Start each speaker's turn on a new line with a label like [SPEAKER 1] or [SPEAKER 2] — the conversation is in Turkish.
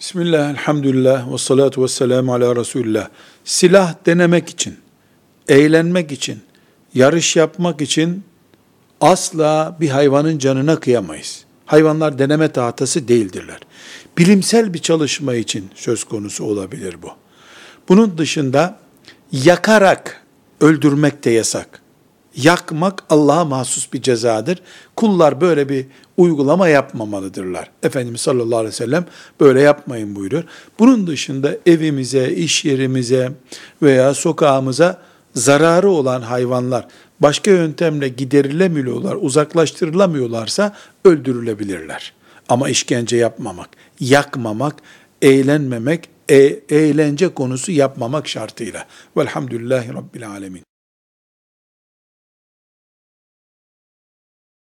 [SPEAKER 1] Bismillah, elhamdülillah, ve salatu ve selamu ala Resulullah. Silah denemek için, eğlenmek için, yarış yapmak için asla bir hayvanın canına kıyamayız. Hayvanlar deneme tahtası değildirler. Bilimsel bir çalışma için söz konusu olabilir bu. Bunun dışında yakarak öldürmek de yasak. Yakmak Allah'a mahsus bir cezadır. Kullar böyle bir uygulama yapmamalıdırlar. Efendimiz sallallahu aleyhi ve sellem böyle yapmayın buyuruyor. Bunun dışında evimize, iş yerimize veya sokağımıza zararı olan hayvanlar başka yöntemle giderilemiyorlar, uzaklaştırılamıyorlarsa öldürülebilirler. Ama işkence yapmamak, yakmamak, eğlenmemek, e- eğlence konusu yapmamak şartıyla. Velhamdülillahi Rabbil Alemin.